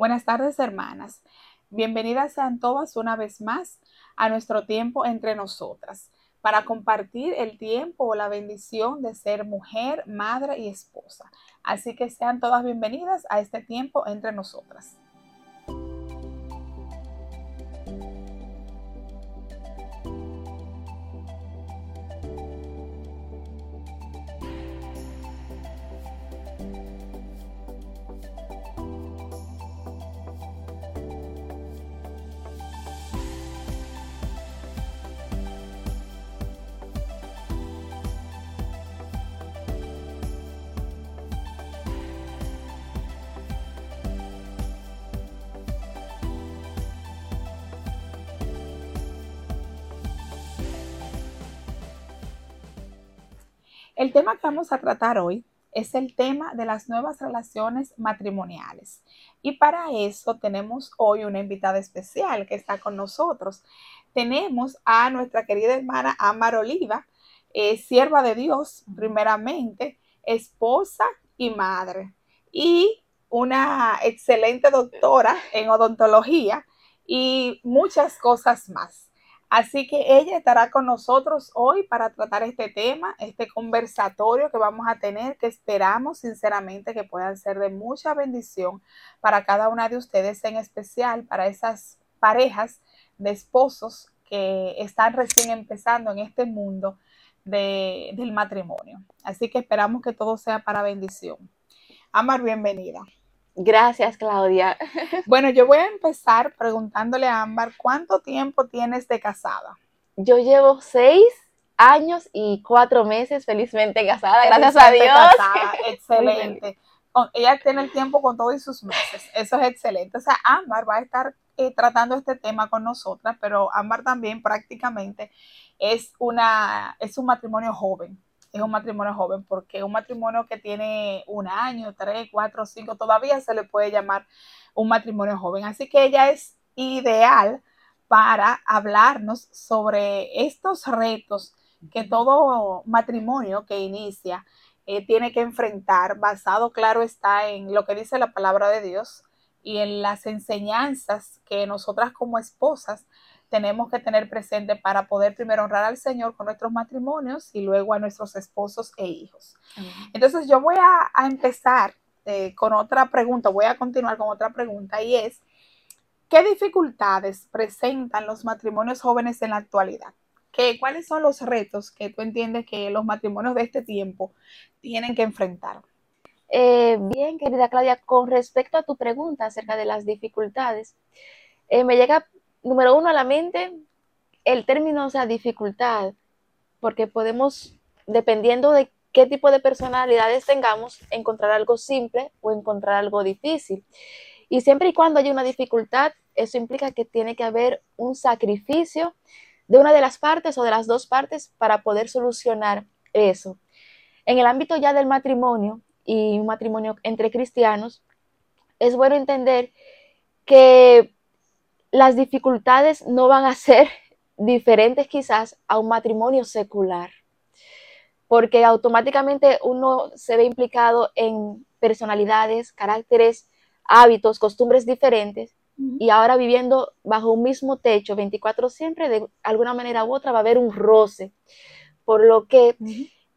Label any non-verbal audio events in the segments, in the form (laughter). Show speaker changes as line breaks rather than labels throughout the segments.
Buenas tardes, hermanas. Bienvenidas sean todas una vez más a nuestro tiempo entre nosotras para compartir el tiempo o la bendición de ser mujer, madre y esposa. Así que sean todas bienvenidas a este tiempo entre nosotras. El tema que vamos a tratar hoy es el tema de las nuevas relaciones matrimoniales. Y para eso tenemos hoy una invitada especial que está con nosotros. Tenemos a nuestra querida hermana Amar Oliva, eh, sierva de Dios, primeramente, esposa y madre, y una excelente doctora en odontología y muchas cosas más. Así que ella estará con nosotros hoy para tratar este tema, este conversatorio que vamos a tener, que esperamos sinceramente que puedan ser de mucha bendición para cada una de ustedes, en especial para esas parejas de esposos que están recién empezando en este mundo del matrimonio. Así que esperamos que todo sea para bendición. Amar, bienvenida.
Gracias, Claudia. (laughs)
Bueno, yo voy a empezar preguntándole a Ámbar, ¿cuánto tiempo tienes de casada?
Yo llevo seis años y cuatro meses felizmente casada, gracias a Dios. (laughs)
excelente. ella tiene el tiempo con todos sus meses, eso es excelente. O sea, Ámbar va a estar eh, tratando este tema con nosotras, pero Ámbar también prácticamente es, una, es un matrimonio joven es un matrimonio joven, porque un matrimonio que tiene un año, tres, cuatro, cinco, todavía se le puede llamar un matrimonio joven. Así que ella es ideal para hablarnos sobre estos retos que todo matrimonio que inicia eh, tiene que enfrentar, basado, claro, está en lo que dice la palabra de Dios y en las enseñanzas que nosotras como esposas tenemos que tener presente para poder primero honrar al Señor con nuestros matrimonios y luego a nuestros esposos e hijos. Entonces yo voy a, empezar eh, con otra pregunta, voy a continuar con otra pregunta y es, ¿qué dificultades presentan los matrimonios jóvenes en la actualidad? ¿Qué, ¿Cuáles son los retos que tú entiendes que los matrimonios de este tiempo tienen que enfrentar?
Eh, bien, querida Claudia, con respecto a tu pregunta acerca de las dificultades, eh, me llega número uno a la mente el término, o sea, dificultad, porque podemos, dependiendo de qué tipo de personalidades tengamos, encontrar algo simple o encontrar algo difícil. Y siempre y cuando haya una dificultad, eso implica que tiene que haber un sacrificio de una de las partes o de las dos partes para poder solucionar eso. En el ámbito ya del matrimonio y un matrimonio entre cristianos, es bueno entender que las dificultades no van a ser (laughs) diferentes quizás a un matrimonio secular, porque automáticamente uno se ve implicado en personalidades, caracteres, hábitos, costumbres diferentes, y ahora viviendo bajo un mismo techo 24 siempre, de alguna manera u otra va a haber un roce, por lo que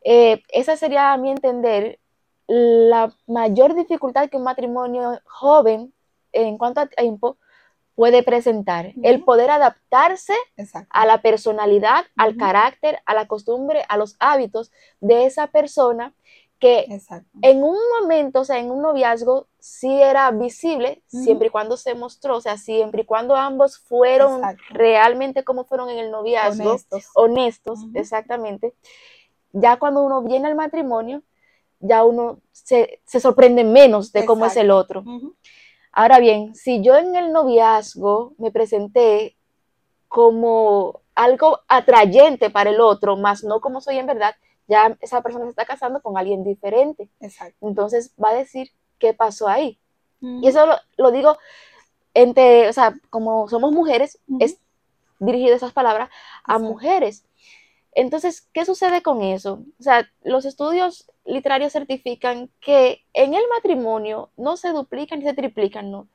eh, esa sería a mi entender la mayor dificultad que un matrimonio joven en cuanto a tiempo puede presentar. El poder adaptarse a la personalidad, al carácter, a la costumbre, a los hábitos de esa persona que en un momento, o sea, en un noviazgo, sí era visible, siempre y cuando se mostró, o sea, siempre y cuando ambos fueron realmente como fueron en el noviazgo, honestos, exactamente. Ya cuando uno viene al matrimonio, ya uno se, sorprende menos de cómo es el otro. Ahora bien, si yo en el noviazgo me presenté como algo atrayente para el otro, más no como soy en verdad, ya esa persona se está casando con alguien diferente. Exacto. Entonces va a decir qué pasó ahí. Y eso lo, digo entre, o sea, como somos mujeres, es dirigido esas palabras a mujeres. Entonces, ¿qué sucede con eso? O sea, los estudios literarios certifican que en el matrimonio no se duplican ni se triplican, no,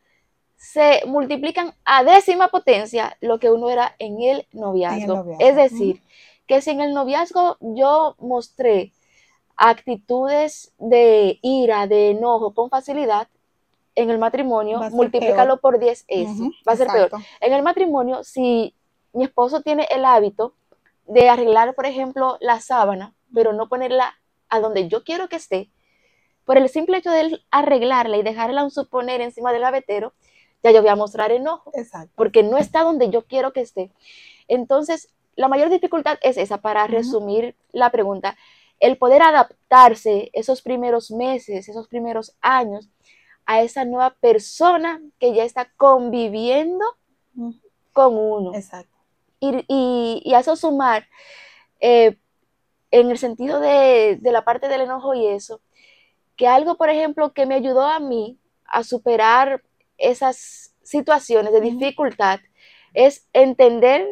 se multiplican a décima potencia lo que uno era en el noviazgo. Es decir, que si en el noviazgo yo mostré actitudes de ira, de enojo con facilidad, en el matrimonio, multiplícalo por 10 eso, va a ser peor. En el matrimonio, si mi esposo tiene el hábito de arreglar, por ejemplo, la sábana, pero no ponerla a donde yo quiero que esté, por el simple hecho de arreglarla y dejarla un suponer encima del gavetero, ya yo voy a mostrar enojo, porque no está donde yo quiero que esté. Entonces, la mayor dificultad es esa, para resumir la pregunta, el poder adaptarse esos primeros meses, esos primeros años a esa nueva persona que ya está conviviendo con uno.
Exacto.
Y, a eso sumar, eh, en el sentido de, de la parte del enojo y eso, que algo, por ejemplo, que me ayudó a mí a superar esas situaciones de dificultad es entender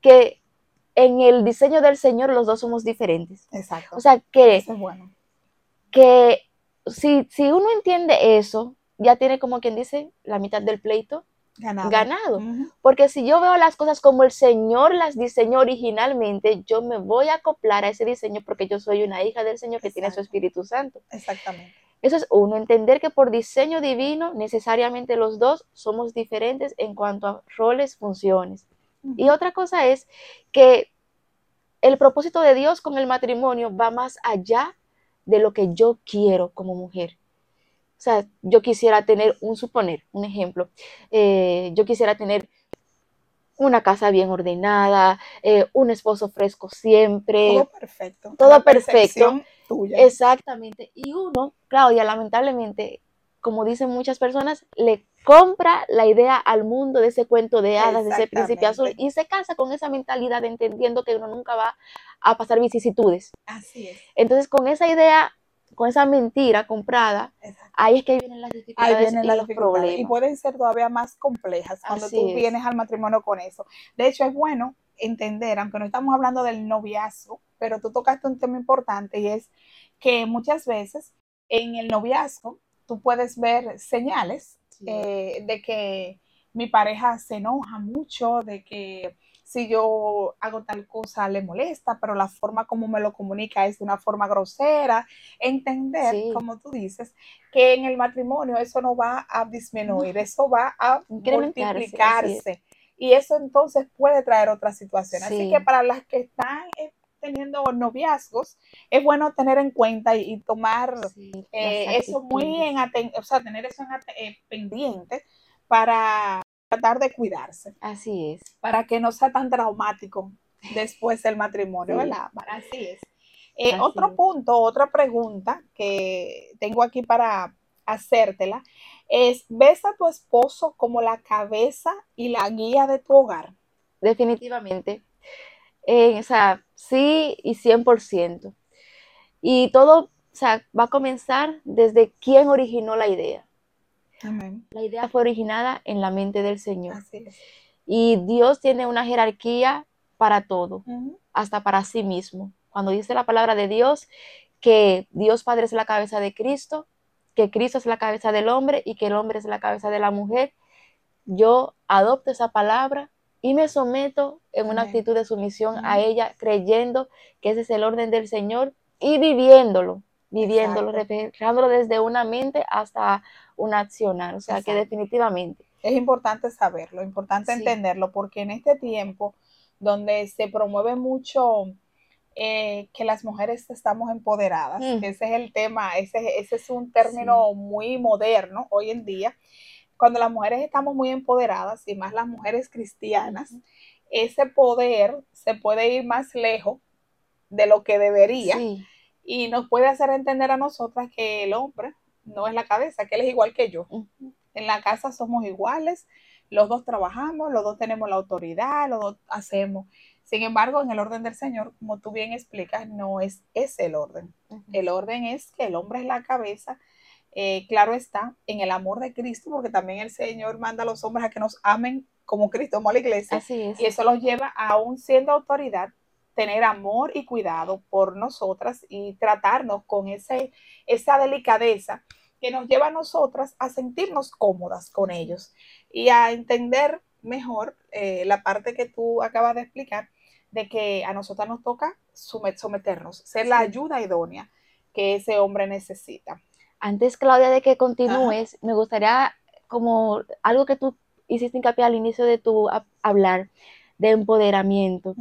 que en el diseño del Señor los dos somos diferentes.
Exacto.
O sea que, que si, si uno entiende eso, ya tiene como quien dice la mitad del pleito ganado. Porque si yo veo las cosas como el Señor las diseñó originalmente, yo me voy a acoplar a ese diseño porque yo soy una hija del Señor que tiene su Espíritu Santo.
Exactamente.
Eso es uno, entender que por diseño divino necesariamente los dos somos diferentes en cuanto a roles, funciones. Y otra cosa es que el propósito de Dios con el matrimonio va más allá de lo que yo quiero como mujer. Sea, yo quisiera tener un suponer, un ejemplo. Eh, yo quisiera tener una casa bien ordenada, eh, un esposo fresco siempre.
Todo perfecto.
Todo perfecto. Exactamente. Y uno, Claudia, lamentablemente, como dicen muchas personas, le compra la idea al mundo de ese cuento de hadas, de ese príncipe azul, y se casa con esa mentalidad entendiendo que uno nunca va a pasar vicisitudes.
Así es.
Entonces, con esa idea, con esa mentira comprada, ahí es que vienen las dificultades y los problemas.
Y pueden ser todavía más complejas cuando tú vienes al matrimonio con eso. De hecho, es bueno entender, aunque no estamos hablando del noviazgo, pero tú tocaste un tema importante y es que muchas veces en el noviazgo tú puedes ver señales eh, de que mi pareja se enoja mucho, de que si yo hago tal cosa le molesta, pero la forma como me lo comunica es de una forma grosera. Entender, como tú dices, que en el matrimonio eso no va a disminuir, eso va a multiplicarse. Y eso entonces puede traer otra situación. Así que para las que están eh, teniendo noviazgos, es bueno tener en cuenta y, tomar eh, eso muy en atención, o sea, tener eso en eh, pendiente para tratar de cuidarse.
Así es.
Para que no sea tan traumático después del matrimonio, ¿verdad? Así es. otro punto, otra pregunta que tengo aquí para hacértela es, ¿ves a tu esposo como la cabeza y la guía de tu hogar?
Definitivamente. o sea, sí y 100%. Y todo, o sea, va a comenzar desde quién originó la idea.
Amén.
La idea fue originada en la mente del Señor. Y Dios tiene una jerarquía para todo, hasta para sí mismo. Cuando dice la palabra de Dios que Dios Padre es la cabeza de Cristo, que Cristo es la cabeza del hombre y que el hombre es la cabeza de la mujer, yo adopto esa palabra y me someto en una actitud de sumisión a ella, creyendo que ese es el orden del Señor y viviéndolo, viviéndolo, reflejándolo desde una mente hasta una accionar. O sea que definitivamente.
Es importante saberlo, importante entenderlo, porque en este tiempo donde se promueve mucho eh, que las mujeres estamos empoderadas, mm. ese es el tema, ese, ese es un término muy moderno hoy en día. Cuando las mujeres estamos muy empoderadas y más las mujeres cristianas, ese poder se puede ir más lejos de lo que debería y nos puede hacer entender a nosotras que el hombre no es la cabeza, que él es igual que yo. En la casa somos iguales, los dos trabajamos, los dos tenemos la autoridad, los dos hacemos. Sin embargo, en el orden del Señor, como tú bien explicas, no es ese el orden. El orden es que el hombre es la cabeza. Eh, claro está, en el amor de Cristo, porque también el Señor manda a los hombres a que nos amen como Cristo como a la iglesia. Y eso los lleva, aún siendo autoridad, tener amor y cuidado por nosotras y tratarnos con ese, esa delicadeza que nos lleva a nosotras a sentirnos cómodas con ellos y a entender mejor eh, la parte que tú acabas de explicar de que a nosotras nos toca someternos, ser la ayuda idónea que ese hombre necesita.
Antes, Claudia, de que continúes, me gustaría como algo que tú hiciste hincapié al inicio de tu hablar de empoderamiento.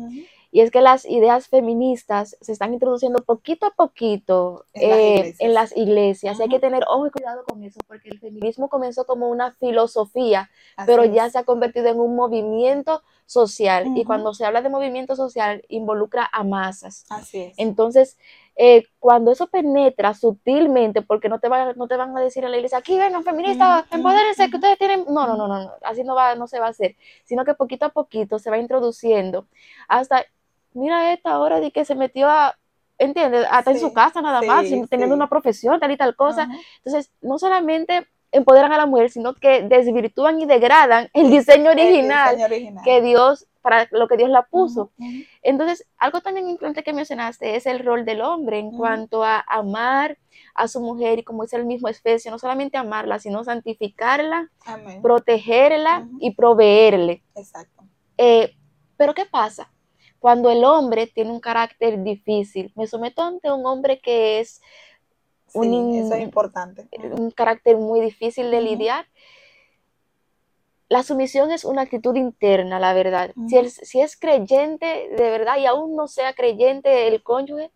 Y es que las ideas feministas se están introduciendo poquito a poquito en, las, eh, iglesias. Hay que tener ojo y cuidado con eso, porque el feminismo comenzó como una filosofía, pero ya se ha convertido en un movimiento social. Y cuando se habla de movimiento social, involucra a masas.
Así es.
Entonces, eh, cuando eso penetra sutilmente, porque no te, van, no te van a decir en la iglesia, aquí vengan feministas, empodérense, que ustedes tienen... No, no, no, no, así no, va, no se va a hacer, sino que poquito a poquito se va introduciendo hasta mira esta ahora de que se metió a, ¿entiendes? Hasta en su casa nada más, teniendo una profesión, tal y tal cosa. Entonces, no solamente empoderan a la mujer, sino que desvirtúan y degradan el diseño original, que Dios, para lo que Dios la puso. Entonces, algo también importante que mencionaste es el rol del hombre en cuanto a amar a su mujer y como es el mismo especie, no solamente amarla, sino santificarla, protegerla y proveerle.
Exacto.
Eh, pero ¿qué pasa? Cuando el hombre tiene un carácter difícil, me someto ante un hombre que es
un, importante.
un carácter muy difícil de lidiar. La sumisión es una actitud interna, la verdad. si, si, es creyente de verdad y aún no sea creyente el cónyuge,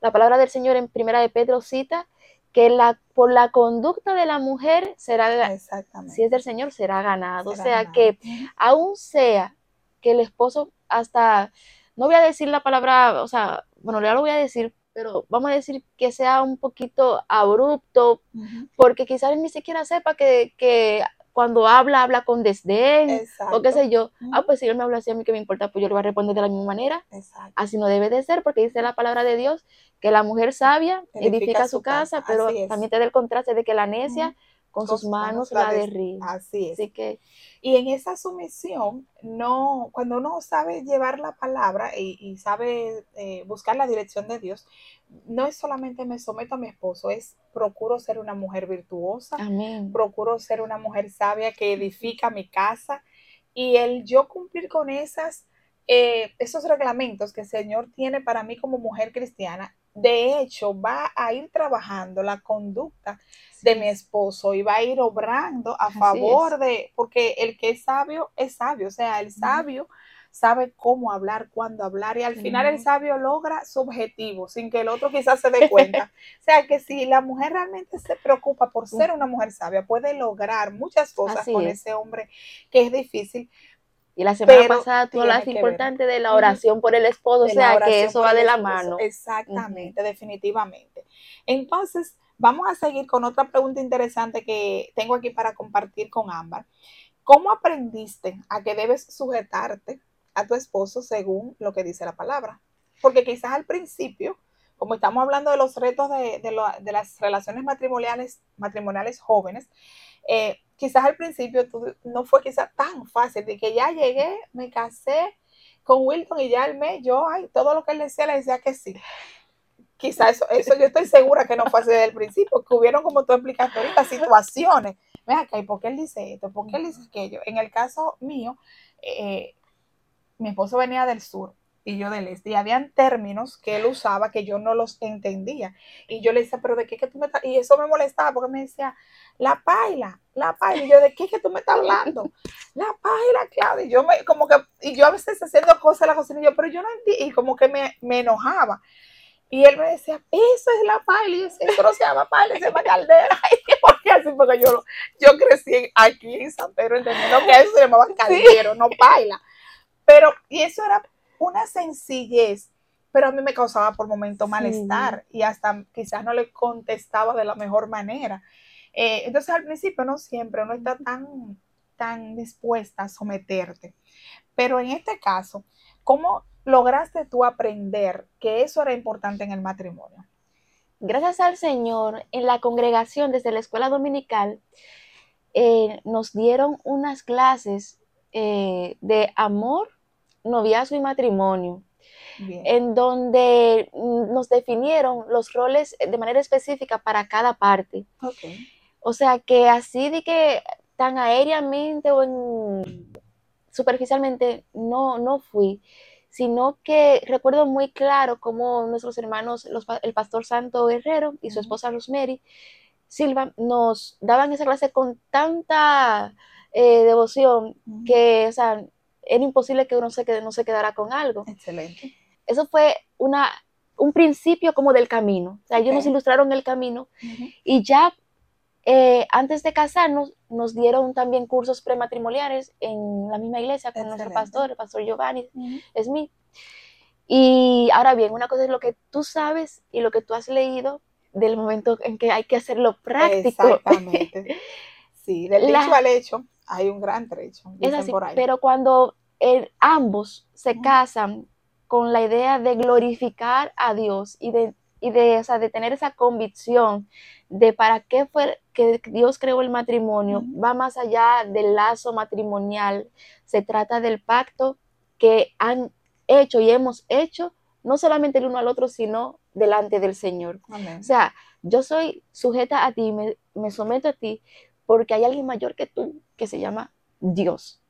la palabra del Señor en Primera de Pedro cita que la, por la conducta de la mujer será, si es del Señor, será ganado. o sea que aún sea que el esposo hasta no voy a decir la palabra, o sea, bueno, ya lo voy a decir, pero vamos a decir que sea un poquito abrupto, porque quizás ni siquiera sepa que, cuando habla, habla con desdén, o qué sé yo. Ah, pues si él me habla así, a mí que me importa, pues yo le voy a responder de la misma manera. Así no debe de ser, porque dice la palabra de Dios que la mujer sabia edifica, su, casa, pero también te da el contraste de que la necia con, sus manos, la derriba.
Así es.
Así que,
y en esa sumisión, no, cuando uno sabe llevar la palabra y, sabe eh, buscar la dirección de Dios, no es solamente me someto a mi esposo, es procuro ser una mujer virtuosa, procuro ser una mujer sabia que edifica mi casa y el yo cumplir con esas, eh, esos reglamentos que el Señor tiene para mí como mujer cristiana, de hecho va a ir trabajando la conducta de mi esposo y va a ir obrando a favor de, porque el que es sabio es sabio, o sea, el sabio sabe cómo hablar, cuándo hablar y al final el sabio logra su objetivo sin que el otro quizás se dé cuenta. (laughs) o sea, que si la mujer realmente se preocupa por ser una mujer sabia, puede lograr muchas cosas con ese hombre que es difícil.
Y la semana pasada tú hablaste importante de la oración por el esposo, o sea, que eso va de la mano.
Exactamente, definitivamente. Entonces, Vamos a seguir con otra pregunta interesante que tengo aquí para compartir con Ámbar. ¿Cómo aprendiste a que debes sujetarte a tu esposo según lo que dice la palabra? Porque quizás al principio, como estamos hablando de los retos de, las relaciones matrimoniales, matrimoniales jóvenes, eh, quizás al principio no fue quizás tan fácil de que ya llegué, me casé con Wilton y ya al mes yo, ay, todo lo que él decía le decía que sí quizás eso, eso yo estoy segura que no fue así desde el principio, que hubieron como tú explicaste ahorita situaciones. Ven acá, ¿y por qué él dice esto? ¿Por qué él dice aquello? En el caso mío, eh, mi esposo venía del sur y yo del este, y habían términos que él usaba que yo no los entendía. Y yo le decía, pero ¿de qué que tú me estás? Y eso me molestaba porque me decía, la paila, la paila. Y yo, ¿de qué que tú me estás hablando? La paila, claro. Y yo me, como que, y yo a veces haciendo cosas en la cocina, y yo, pero yo no entiendo, y como que me, me enojaba. Y él me decía, eso es la paila, y eso no se llama paila, se llama caldera. (laughs) Y porque así, porque yo, yo crecí aquí en San Pedro entendiendo que eso se llamaba caldero, no paila. Pero, y eso era una sencillez, pero a mí me causaba por momento malestar y hasta quizás no le contestaba de la mejor manera. Eh, entonces al principio no siempre uno está tan, tan dispuesta a someterte. Pero en este caso, ¿cómo lograste tú aprender que eso era importante en el matrimonio?
Gracias al Señor, en la congregación desde la escuela dominical, eh, nos dieron unas clases eh, de amor, noviazgo y matrimonio, en donde nos definieron los roles de manera específica para cada parte. O sea, que así de que tan aéreamente o en, superficialmente no, no fui, sino que recuerdo muy claro cómo nuestros hermanos, el pastor Santo Guerrero y su esposa Rosemary Silva, nos daban esa clase con tanta eh, devoción que, o sea, era imposible que uno se, no se quedara con algo.
Excelente.
Eso fue una, un principio como del camino. O sea, ellos nos ilustraron el camino y ya eh, antes de casarnos nos dieron también cursos prematrimoniales en la misma iglesia con nuestro pastor, el pastor Giovanni Smith. Y ahora bien, una cosa es lo que tú sabes y lo que tú has leído del momento en que hay que hacerlo práctico.
Exactamente. (laughs) Sí, del dicho al hecho hay un gran trecho.
Es así, pero cuando ambos se casan con la idea de glorificar a Dios y de, y de, de tener esa convicción de para qué fue que Dios creó el matrimonio, va más allá del lazo matrimonial, se trata del pacto que han hecho y hemos hecho, no solamente el uno al otro, sino delante del Señor. O sea, yo soy sujeta a ti, me, me someto a ti, porque hay alguien mayor que tú que se llama Dios.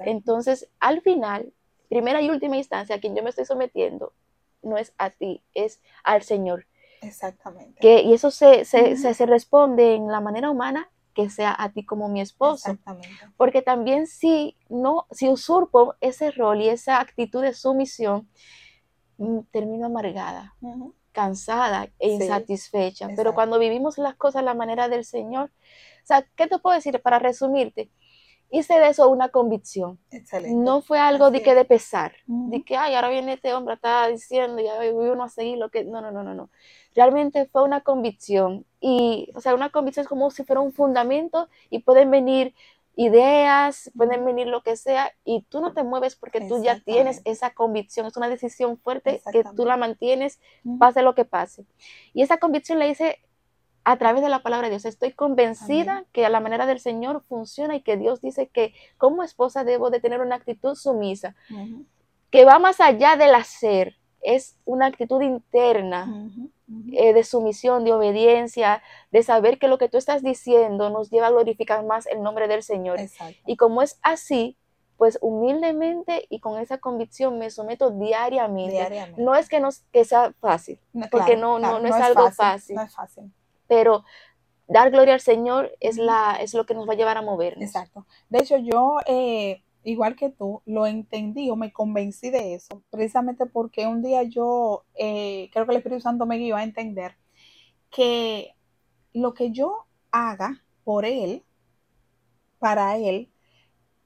Entonces, al final, primera y última instancia, a quien yo me estoy sometiendo no es a ti, es al Señor.
Exactamente.
Que, y eso se, se, se, responde en la manera humana que sea a ti como mi esposo.
Exactamente.
Porque también si no, si usurpo ese rol y esa actitud de sumisión, mm, termino amargada, cansada e insatisfecha. Pero cuando vivimos las cosas a la manera del Señor, o sea, ¿qué te puedo decir para resumirte? Hice de eso una convicción.
Excelente.
No fue algo de que de pesar, de que, ay, ahora viene este hombre, está diciendo, ya voy uno a seguir lo que... No, no, no, no, no. Realmente fue una convicción. Y, o sea, una convicción es como si fuera un fundamento y pueden venir ideas, pueden venir lo que sea, y tú no te mueves porque tú ya tienes esa convicción, es una decisión fuerte que tú la mantienes, pase lo que pase. Y esa convicción la hice a través de la palabra de Dios. Estoy convencida que a la manera del Señor funciona y que Dios dice que como esposa debo de tener una actitud sumisa, que va más allá del hacer, es una actitud interna eh, de sumisión, de obediencia, de saber que lo que tú estás diciendo nos lleva a glorificar más el nombre del Señor. Y como es así, pues humildemente y con esa convicción me someto diariamente. No es que, no, que sea fácil, porque no, no, no, es, algo fácil.
No es fácil
pero dar gloria al Señor es, la, es lo que nos va a llevar a movernos.
Exacto. De hecho, yo, eh, igual que tú, lo entendí o me convencí de eso, precisamente porque un día yo, eh, creo que el Espíritu Santo me guió a entender que lo que yo haga por Él, para Él,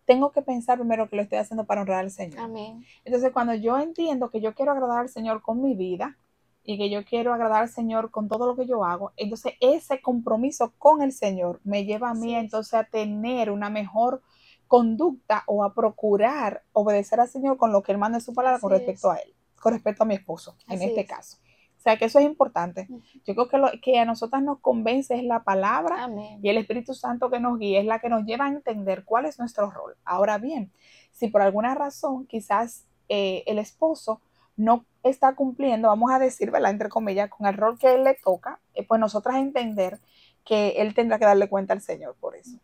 tengo que pensar primero que lo estoy haciendo para honrar al Señor.
Amén.
Entonces, cuando yo entiendo que yo quiero agradar al Señor con mi vida, y que yo quiero agradar al Señor con todo lo que yo hago, entonces ese compromiso con el Señor me lleva a mí entonces a tener una mejor conducta o a procurar obedecer al Señor con lo que Él manda en su palabra con respecto a Él, con respecto a mi esposo, en este caso. O sea que eso es importante. Yo creo que lo que a nosotras nos convence es la palabra y el Espíritu Santo que nos guía es la que nos lleva a entender cuál es nuestro rol. Ahora bien, si por alguna razón quizás eh, el esposo no está cumpliendo, vamos a decir, ¿verdad? Entre comillas, con el rol que él le toca, eh, pues nosotras entender que él tendrá que darle cuenta al Señor por eso.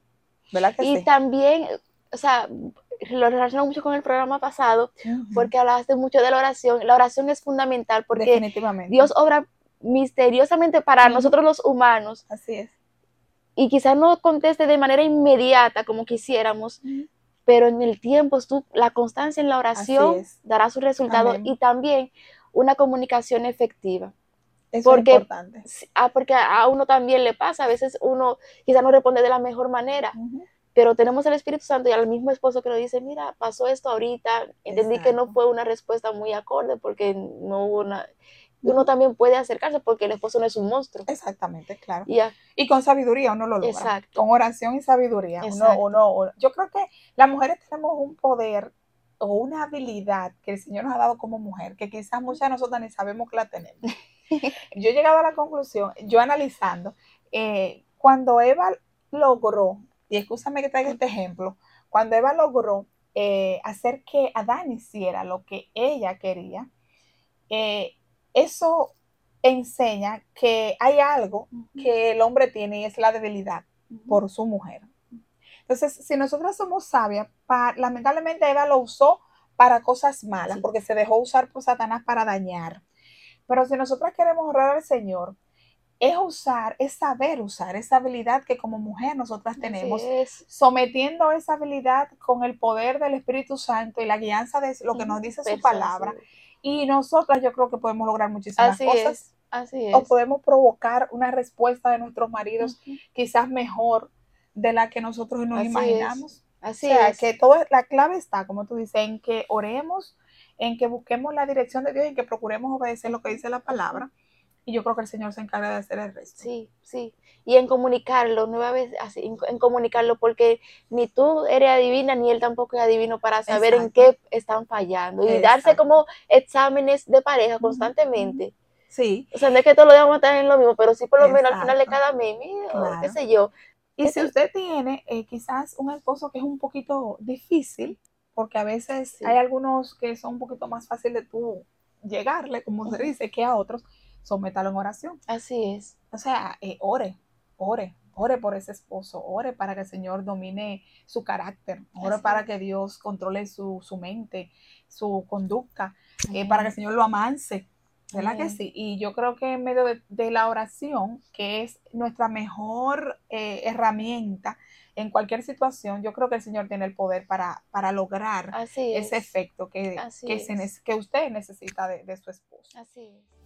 ¿Verdad que
y también, o sea, lo relaciono mucho con el programa pasado, porque hablaste mucho de la oración. La oración es fundamental porque Dios obra misteriosamente para nosotros los humanos.
Así es.
Y quizás no conteste de manera inmediata como quisiéramos, pero en el tiempo, tú, la constancia en la oración dará su resultado y también una comunicación efectiva.
Eso porque, es importante.
Ah, porque a uno también le pasa, a veces uno quizá no responde de la mejor manera, pero tenemos el Espíritu Santo y al mismo esposo que nos dice, mira, pasó esto ahorita, entendí que no fue una respuesta muy acorde porque no hubo una uno también puede acercarse porque el esposo no es un monstruo.
Exactamente, claro. Y con sabiduría uno lo logra. Exacto. Con oración y sabiduría. Uno, uno, yo creo que las mujeres tenemos un poder o una habilidad que el Señor nos ha dado como mujer, que quizás muchas de nosotras ni sabemos que la tenemos. (laughs) yo he llegado a la conclusión, yo analizando, eh, cuando Eva logró, y escúchame que traiga este ejemplo, cuando Eva logró eh, hacer que Adán hiciera lo que ella quería, eh, eso enseña que hay algo que el hombre tiene y es la debilidad. por su mujer. Entonces, si nosotras somos sabias, lamentablemente Eva lo usó para cosas malas, porque se dejó usar por Satanás para dañar. Pero si nosotras queremos honrar al Señor, es usar, es saber usar esa habilidad que como mujer nosotras tenemos, sometiendo esa habilidad con el poder del Espíritu Santo y la guianza de lo que nos dice su palabra. Y nosotras yo creo que podemos lograr muchísimas cosas.
así es.
O podemos provocar una respuesta de nuestros maridos quizás mejor de la que nosotros nos imaginamos.
Así o sea,
que todo, la clave está, como tú dices, en que oremos, en que busquemos la dirección de Dios, en que procuremos obedecer lo que dice la palabra y yo creo que el Señor se encarga de hacer el resto.
Sí, sí. Y en comunicarlo, nueva vez, así, en, comunicarlo, porque ni tú eres adivina, ni él tampoco es adivino para saber en qué están fallando. Y darse como exámenes de pareja constantemente.
Sí.
O sea, no es que todos lo vamos a estar en lo mismo, pero sí por lo menos al final de cada mes, qué sé yo.
Y si usted tiene eh, quizás un esposo que es un poquito difícil, porque a veces hay algunos que son un poquito más fácil de tú llegarle, como se dice, que a otros sométalo en oración.
Así es.
O sea, eh, ore, ore, ore por ese esposo, ore para que el Señor domine su carácter, ore para que Dios controle su, mente, su conducta, eh, para que el Señor lo amance. ¿Verdad que sí? Y yo creo que en medio de, la oración, que es nuestra mejor eh, herramienta en cualquier situación, yo creo que el Señor tiene el poder para, para lograr ese efecto que, que, que, usted necesita de, de su esposo.
Así es.